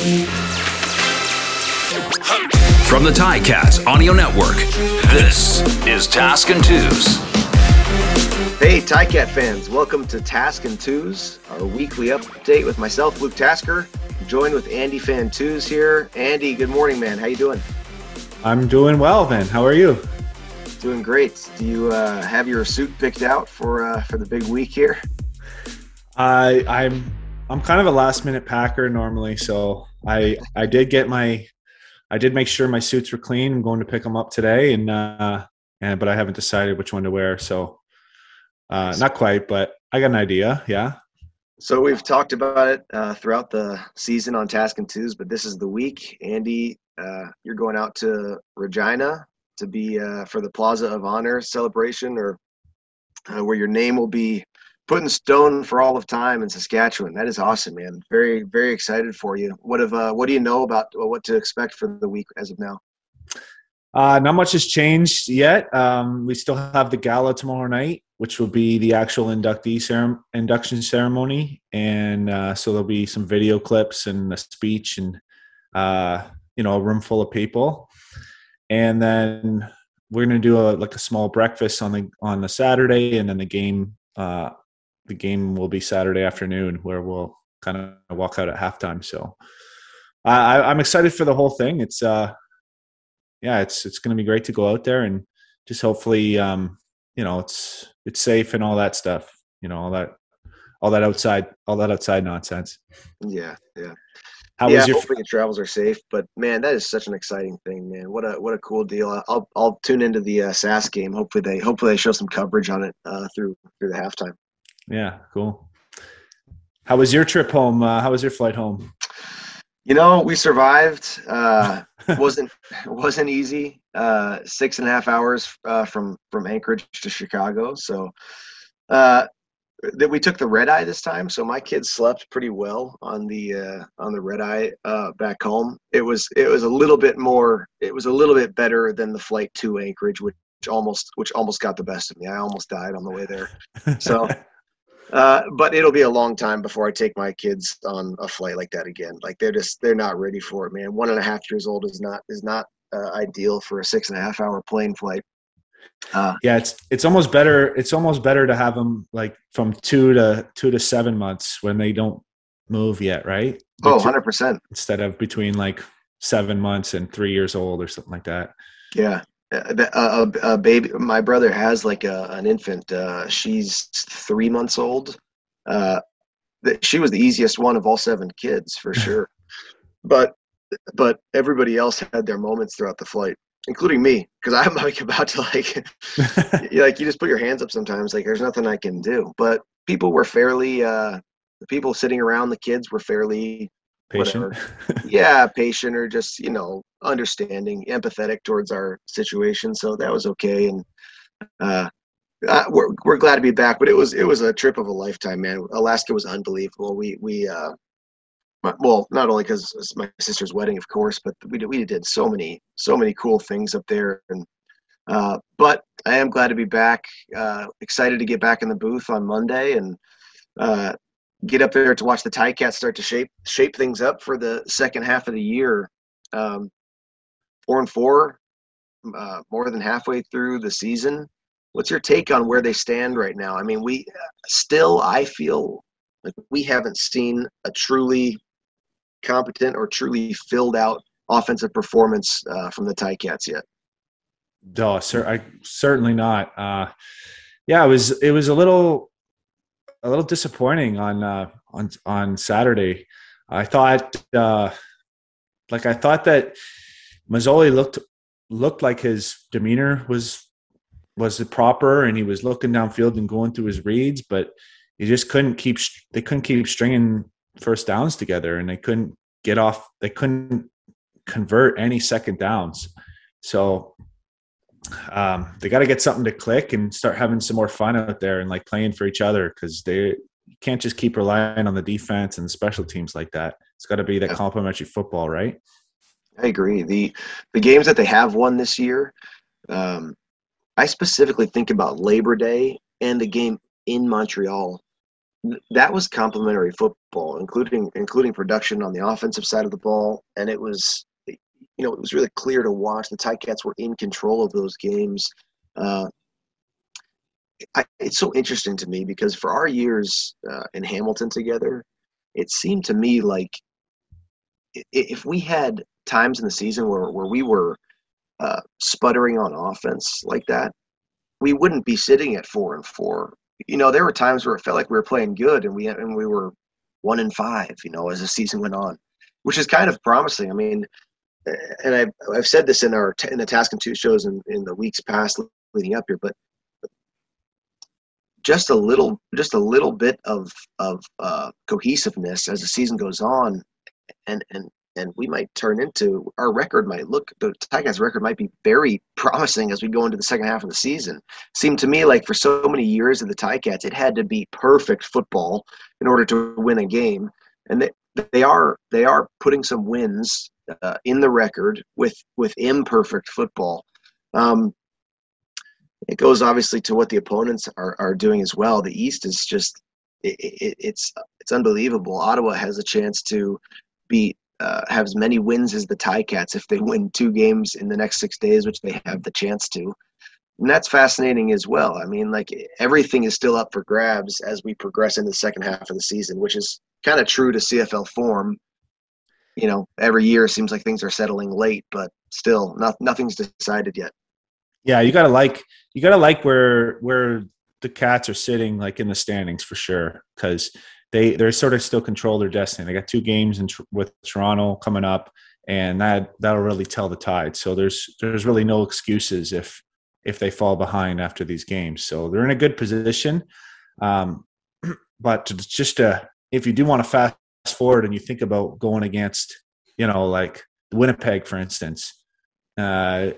From the Ticats Audio Network, this is Task and Twos. Hey, Ticat fans, welcome to Task and Twos, our weekly update with myself, Luke Tasker, joined with Andy Fantuz here. Andy, good morning, man. How you doing? I'm doing well, man. How are you? Doing great. Do you uh, have your suit picked out for uh, for the big week here? I I'm I'm kind of a last minute packer normally, so I I did get my I did make sure my suits were clean. I'm going to pick them up today, and uh, and but I haven't decided which one to wear. So uh, not quite, but I got an idea. Yeah. So we've talked about it uh, throughout the season on Task and Twos, but this is the week. Andy, uh, you're going out to Regina to be uh, for the Plaza of Honor celebration, or uh, where your name will be put in stone for all of time in Saskatchewan. That is awesome, man. Very, very excited for you. What have uh, what do you know about what to expect for the week as of now? Uh, not much has changed yet. Um, we still have the gala tomorrow night, which will be the actual inductee cere- induction ceremony, and uh, so there'll be some video clips and a speech, and uh, you know, a room full of people, and then we're gonna do a like a small breakfast on the on the Saturday, and then the game uh, the game will be Saturday afternoon where we'll kind of walk out at halftime. So I, I'm excited for the whole thing. It's uh, yeah, it's it's going to be great to go out there and just hopefully, um, you know, it's it's safe and all that stuff. You know, all that all that outside all that outside nonsense. Yeah, yeah. How yeah, was your? hopefully the travels are safe. But man, that is such an exciting thing, man. What a what a cool deal. I'll I'll tune into the uh, SAS game. Hopefully they hopefully they show some coverage on it uh, through through the halftime. Yeah, cool. How was your trip home? Uh, how was your flight home? You know, we survived. Uh, wasn't wasn't easy. Uh, six and a half hours uh, from from Anchorage to Chicago. So uh, that we took the red eye this time. So my kids slept pretty well on the uh, on the red eye uh, back home. It was it was a little bit more. It was a little bit better than the flight to Anchorage, which almost which almost got the best of me. I almost died on the way there. So. Uh, but it'll be a long time before I take my kids on a flight like that again. Like they're just they're not ready for it, man. One and a half years old is not is not uh, ideal for a six and a half hour plane flight. Uh, yeah, it's it's almost better. It's almost better to have them like from two to two to seven months when they don't move yet, right? Oh, 100 percent. Instead of between like seven months and three years old or something like that. Yeah, a, a, a, baby my brother has like a, an infant uh, she's three months old. Uh, she was the easiest one of all seven kids for sure. But but everybody else had their moments throughout the flight including me because i'm like about to like like you just put your hands up sometimes like there's nothing i can do. But people were fairly uh the people sitting around the kids were fairly patient? yeah patient or just you know understanding empathetic towards our situation so that was okay and uh, uh, we're, we're glad to be back but it was it was a trip of a lifetime man. Alaska was unbelievable. We we uh well not only because it's my sister's wedding of course but we did, we did so many so many cool things up there and uh, but I am glad to be back. Uh, excited to get back in the booth on Monday and uh, get up there to watch the Ticats start to shape shape things up for the second half of the year. Um, four and four, uh, more than halfway through the season. What's your take on where they stand right now? I mean, we still, I feel like we haven't seen a truly competent or truly filled out offensive performance uh, from the Ticats yet. No, sir, I certainly not. Uh, yeah, it was it was a little a little disappointing on uh, on on Saturday. I thought uh, like I thought that Masoli looked looked like his demeanor was was proper and he was looking downfield and going through his reads, but he just couldn't keep they couldn't keep stringing first downs together and they couldn't get off they couldn't convert any second downs. So um, they got to get something to click and start having some more fun out there and like playing for each other because they can't just keep relying on the defense and the special teams like that. It's got to be that complementary football, right? I agree. the The games that they have won this year, um, I specifically think about Labor Day and the game in Montreal. that was complementary football, including including production on the offensive side of the ball, and it was you know it was really clear to watch. The Ticats were in control of those games. Uh, I, it's so interesting to me because for our years uh, in Hamilton together, it seemed to me like if we had times in the season where, where we were uh, sputtering on offense like that, we wouldn't be sitting at four and four. You know, there were times where it felt like we were playing good and we and we were one and five. You know, as the season went on, which is kind of promising. I mean, and I've I've said this in our in the Task and Two shows in, in the weeks past leading up here, but just a little just a little bit of of uh, cohesiveness as the season goes on, and and and we might turn into our record might look the Tigers record might be very promising as we go into the second half of the season. Seemed to me like for so many years of the Ticats, it had to be perfect football in order to win a game, and they they are they are putting some wins uh, in the record with with imperfect football. Um, it goes obviously to what the opponents are, are doing as well. The East is just it, it, it's it's unbelievable. Ottawa has a chance to beat uh, have as many wins as the Ticats if they win two games in the next six days, which they have the chance to. And that's fascinating as well. I mean, like everything is still up for grabs as we progress in the second half of the season, which is kind of true to CFL form. You know, every year it seems like things are settling late, but still, not, nothing's decided yet. Yeah, you gotta like you gotta like where where the cats are sitting, like in the standings for sure, because they they're sort of still control their destiny. They got two games in, with Toronto coming up, and that that'll really tell the tide. So there's there's really no excuses if if they fall behind after these games. So they're in a good position. Um, but just uh, if you do want to fast forward and you think about going against, you know, like Winnipeg, for instance, uh,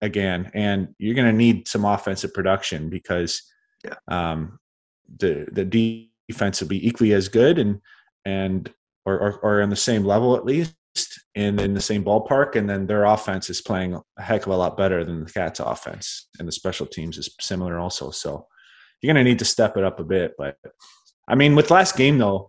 again, and you're going to need some offensive production because yeah. um, the the defense will be equally as good and and or, or, or on the same level at least and in the same ballpark and then their offense is playing a heck of a lot better than the cats offense and the special teams is similar also so you're going to need to step it up a bit but i mean with last game though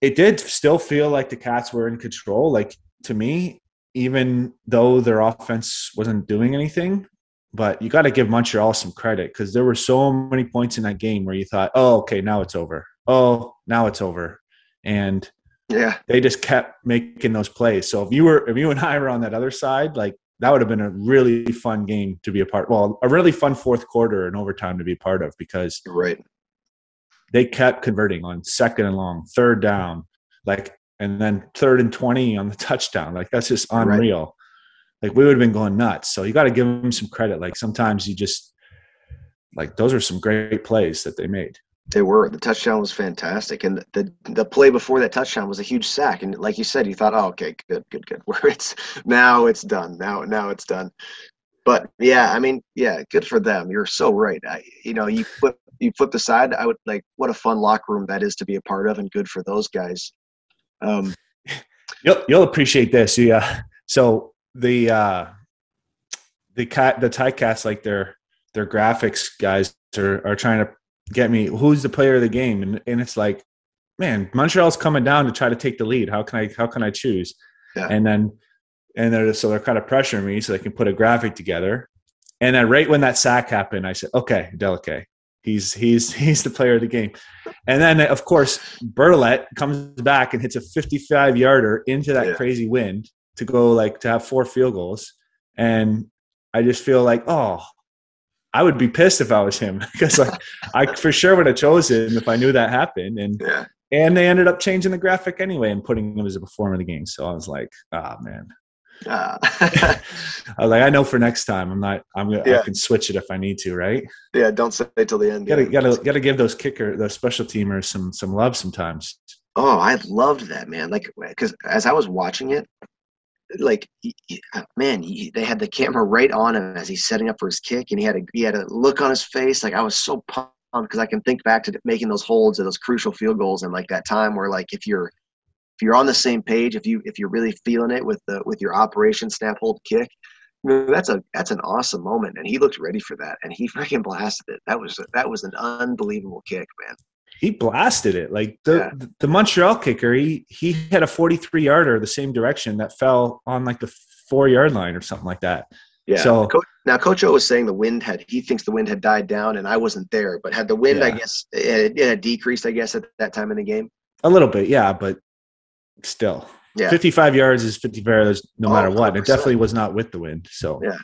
it did still feel like the cats were in control like to me even though their offense wasn't doing anything. But you got to give Montreal some credit because there were so many points in that game where you thought, "Oh, okay, now it's over. Oh, now it's over," and yeah, they just kept making those plays. So if you were, if you and I were on that other side, like that would have been a really fun game to be a part. Well, a really fun fourth quarter and overtime to be part of because right, they kept converting on second and long, third down, like and then third and 20 on the touchdown. Like that's just unreal. Right. Like we would have been going nuts. So you got to give them some credit. Like sometimes you just like those are some great plays that they made. They were. The touchdown was fantastic, and the, the, play before that touchdown was a huge sack. And like you said, you thought, "Oh, okay, good, good, good." Where it's now, it's done. Now, now it's done. But yeah, I mean, yeah, good for them. You're so right. I, you know, you flip you flip the side. I would like what a fun locker room that is to be a part of, and good for those guys. Um, you'll you'll appreciate this. Yeah. So the uh, the cat the tie Ticats like their their graphics guys are are trying to get me who's the player of the game, and and it's like, man, Montreal's coming down to try to take the lead. How can I how can I choose? Yeah. And then and they're so they're kind of pressuring me so they can put a graphic together. And then right when that sack happened, I said, okay, Delicate. He's he's he's the player of the game. And then of course Bertolet comes back and hits a 55 yarder into that yeah. crazy wind to go like to have four field goals. And I just feel like, oh, I would be pissed if I was him because like I for sure would have chosen if I knew that happened. And yeah. and they ended up changing the graphic anyway and putting him as a performer of the game. So I was like, ah oh, man. Uh. I was like, I know for next time, I'm not. I'm gonna. Yeah. I can switch it if I need to, right? Yeah, don't say till the end. Gotta, gotta, gotta give those kicker, those special teamers some, some love sometimes. Oh, I loved that man. Like, because as I was watching it, like, man, he, they had the camera right on him as he's setting up for his kick, and he had a he had a look on his face. Like, I was so pumped because I can think back to making those holds of those crucial field goals and like that time where like if you're if you're on the same page, if you if you're really feeling it with the with your operation snap hold kick, that's a that's an awesome moment, and he looked ready for that, and he freaking blasted it. That was that was an unbelievable kick, man. He blasted it like the yeah. the Montreal kicker. He he had a forty three yarder the same direction that fell on like the four yard line or something like that. Yeah. So now Coach O was saying the wind had he thinks the wind had died down, and I wasn't there, but had the wind, yeah. I guess, it, it had decreased, I guess, at that time in the game. A little bit, yeah, but still. Yeah. 55 yards is 50 yards no oh, matter what. 100%. It definitely was not with the wind. So, yeah.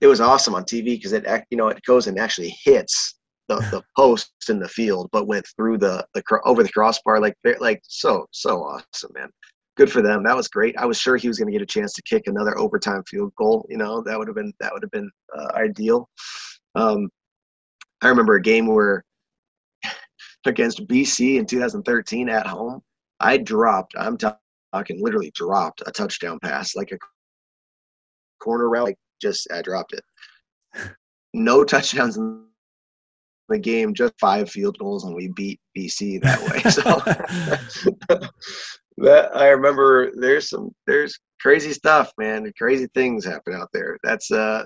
It was awesome on TV because it, you know, it goes and actually hits the, the post in the field, but went through the, the over the crossbar like like so so awesome, man. Good for them. That was great. I was sure he was going to get a chance to kick another overtime field goal. You know, that would have been that would have been uh, ideal. Um, I remember a game where against BC in 2013 at home, I dropped. I'm talking literally dropped a touchdown pass, like a corner route. Like just I dropped it. No touchdowns in the game, just five field goals, and we beat BC that way. So that I remember. There's some there's crazy stuff, man. Crazy things happen out there. That's uh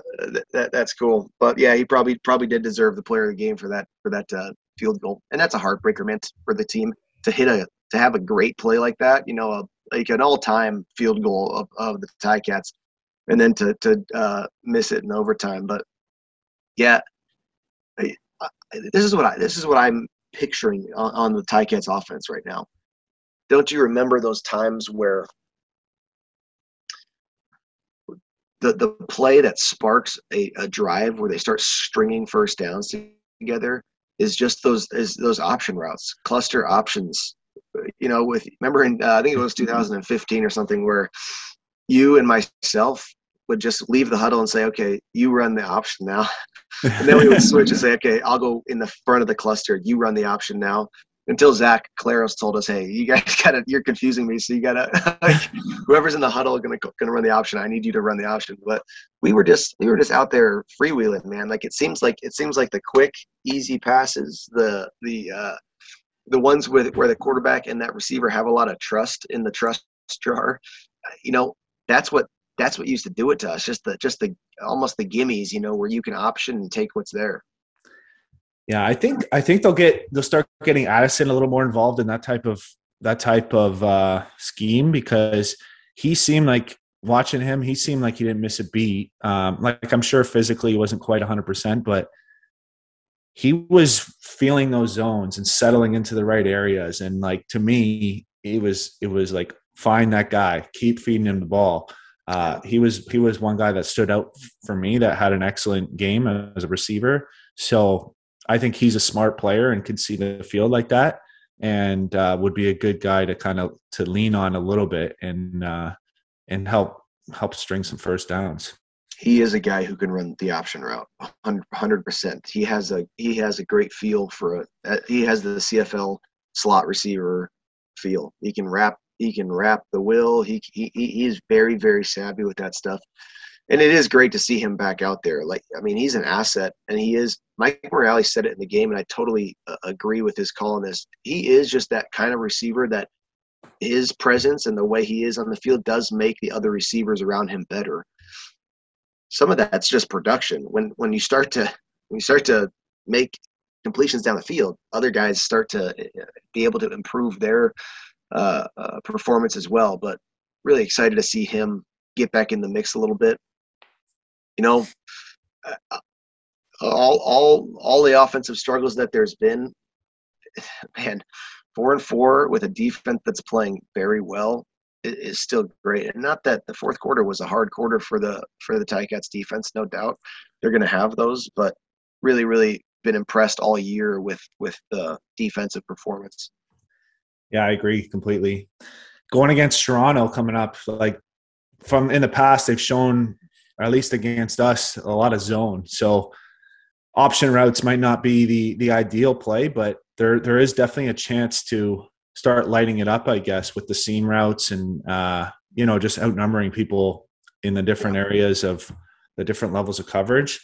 that that's cool. But yeah, he probably probably did deserve the player of the game for that for that uh, field goal, and that's a heartbreaker meant for the team to hit a to have a great play like that. You know, a, like an all-time field goal of, of the Ticats, and then to to uh, miss it in overtime. But yeah, I, I, this is what I this is what I'm picturing on, on the Ticats offense right now. Don't you remember those times where the the play that sparks a, a drive where they start stringing first downs together is just those is those option routes, cluster options you know, with remember in uh, I think it was 2015 or something where you and myself would just leave the huddle and say, okay, you run the option now. and then we would switch and say, okay, I'll go in the front of the cluster. You run the option now. Until Zach Collaros told us, hey, you guys gotta, you're confusing me. So you gotta, whoever's in the huddle gonna gonna run the option. I need you to run the option. But we were just, we were just out there freewheeling, man. Like it seems like it seems like the quick, easy passes, the the uh, the ones with where the quarterback and that receiver have a lot of trust in the trust jar, you know, that's what that's what used to do it to us. Just the just the almost the gimmies, you know, where you can option and take what's there. Yeah, I think I think they'll get they'll start getting Addison a little more involved in that type of that type of uh, scheme because he seemed like watching him, he seemed like he didn't miss a beat. Um, like I'm sure physically he wasn't quite 100, percent but he was feeling those zones and settling into the right areas. And like to me it was it was like find that guy keep feeding him the ball. Uh, he was he was one guy that stood out for me that had an excellent game as a receiver. So i think he's a smart player and can see the field like that and uh, would be a good guy to kind of to lean on a little bit and uh, and help help string some first downs he is a guy who can run the option route 100% he has a he has a great feel for a he has the cfl slot receiver feel. He can wrap he can wrap the will. He, he he is very very savvy with that stuff. And it is great to see him back out there. Like i mean he's an asset and he is Mike Morreale said it in the game and i totally uh, agree with his call this. He is just that kind of receiver that his presence and the way he is on the field does make the other receivers around him better some of that's just production. When when you start to when you start to make completions down the field, other guys start to uh, be able to improve their uh, uh, performance as well. But really excited to see him get back in the mix a little bit. You know, uh, all all all the offensive struggles that there's been, man, four and four with a defense that's playing very well is still great. And not that the fourth quarter was a hard quarter for the for the Ticats defense, no doubt. They're going to have those, but really, really been impressed all year with with the defensive performance. Yeah, I agree completely. Going against Toronto coming up, like from in the past, they've shown, at least against us, a lot of zone. So option routes might not be the the ideal play, but there there is definitely a chance to start lighting it up, I guess, with the seam routes and uh, you know just outnumbering people in the different areas of the different levels of coverage.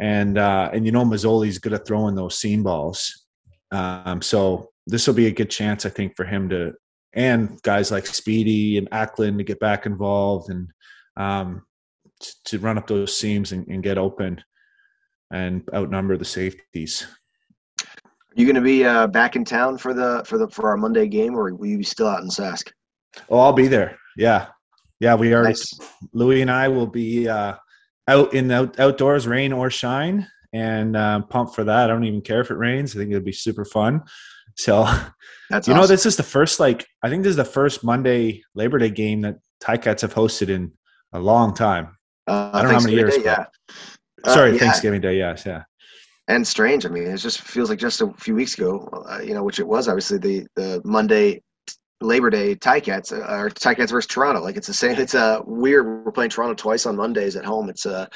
And uh, and you know Masoli's good at throwing those seam balls, um, so this will be a good chance, I think, for him to and guys like Speedy and Acklin to get back involved and um, to run up those seams and, and get open and outnumber the safeties. You going to be uh, back in town for the for the for our Monday game, or will you be still out in Sask? Oh, I'll be there. Yeah, yeah. We already nice. Louis and I will be uh, out in the out, outdoors, rain or shine, and uh, pumped for that. I don't even care if it rains. I think it'll be super fun. So, That's you awesome. know, this is the first like I think this is the first Monday Labor Day game that Ticats have hosted in a long time. Uh, I don't know how many years. Day, yeah. Sorry, uh, yeah. Thanksgiving Day. Yes, yeah and strange. I mean, it just feels like just a few weeks ago, uh, you know, which it was obviously the the Monday Labor Day Ticats uh, or Ticats versus Toronto. Like it's the same. It's a uh, weird. We're playing Toronto twice on Mondays at home. It's a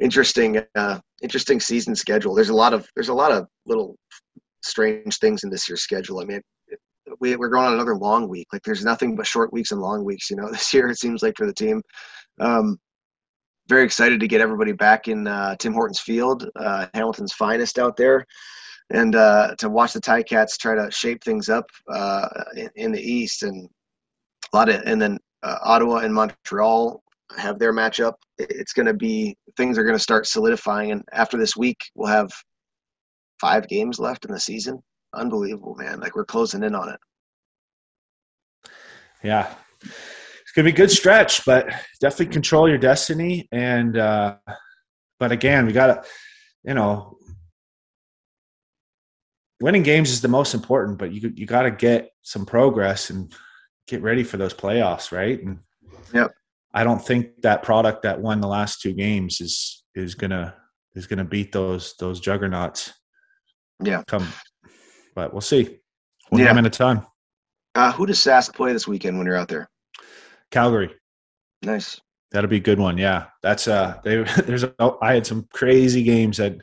interesting, uh, interesting season schedule. There's a lot of there's a lot of little strange things in this year's schedule. I mean, we, we're going on another long week. Like there's nothing but short weeks and long weeks. You know, this year it seems like for the team. Um, very excited to get everybody back in uh, Tim Hortons Field, uh, Hamilton's finest out there, and uh, to watch the Ticats try to shape things up uh, in, in, the East and a lot of, and then uh, Ottawa and Montreal have their matchup. It's going to be things are going to start solidifying, and after this week, we'll have five games left in the season. Unbelievable, man! Like we're closing in on it. Yeah, gonna be a good stretch, but definitely control your destiny. And uh, but again, we gotta, you know, winning games is the most important, but you you got to get some progress and get ready for those playoffs, right? And yep. I don't think that product that won the last two games is is gonna is gonna beat those those juggernauts. Yeah. Come, but we'll see. One yeah. game at a time. Uh, who does Sask play this weekend when you're out there? Calgary. Nice. That'll be a good one. Yeah, that's uh. They, there's a, I had some crazy games that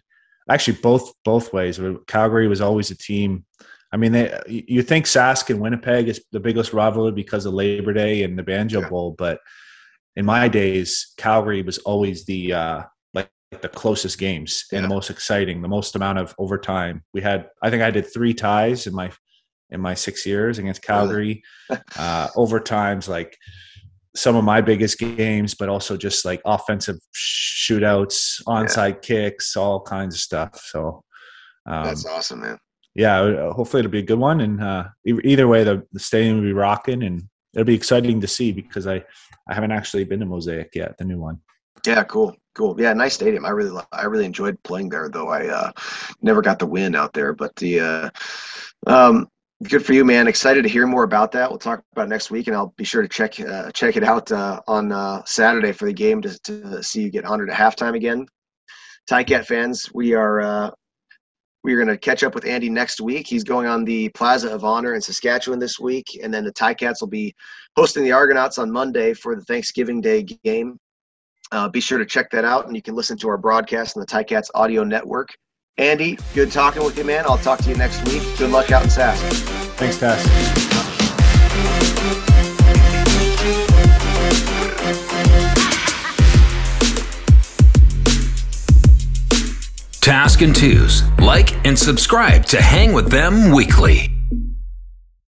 actually both both ways. Calgary was always a team. I mean, they, you think Sask and Winnipeg is the biggest rivalry because of Labor Day and the Banjo yeah. Bowl, but in my days, Calgary was always the uh, like the closest games and the most exciting, the most amount of overtime. We had, I think, I did three ties in my in my six years against Calgary. uh, overtimes like some of my biggest games, but also just like offensive shootouts, onside yeah. kicks, all kinds of stuff. So um, that's awesome, man. Yeah, uh, hopefully it'll be a good one. And uh, either way, the, the stadium will be rocking, and it'll be exciting to see because I I haven't actually been to Mosaic yet, the new one. Yeah, cool, cool. Yeah, nice stadium. I really I really enjoyed playing there, though I uh, never got the win out there. But the uh, um, Good for you, man. Excited to hear more about that. We'll talk about next week, and I'll be sure to check uh, check it out uh, on uh, Saturday for the game to, to see you get honored at halftime again. Ticat fans, we are uh, we are going to catch up with Andy next week. He's going on the Plaza of Honor in Saskatchewan this week, and then the Ticats will be hosting the Argonauts on Monday for the Thanksgiving Day game. Uh, be sure to check that out, and you can listen to our broadcast on the Ticats Audio Network. Andy, good talking with you, man. I'll talk to you next week. Good luck out in Sask. Thanks, Tess. Task and Twos. Like and subscribe to hang with them weekly.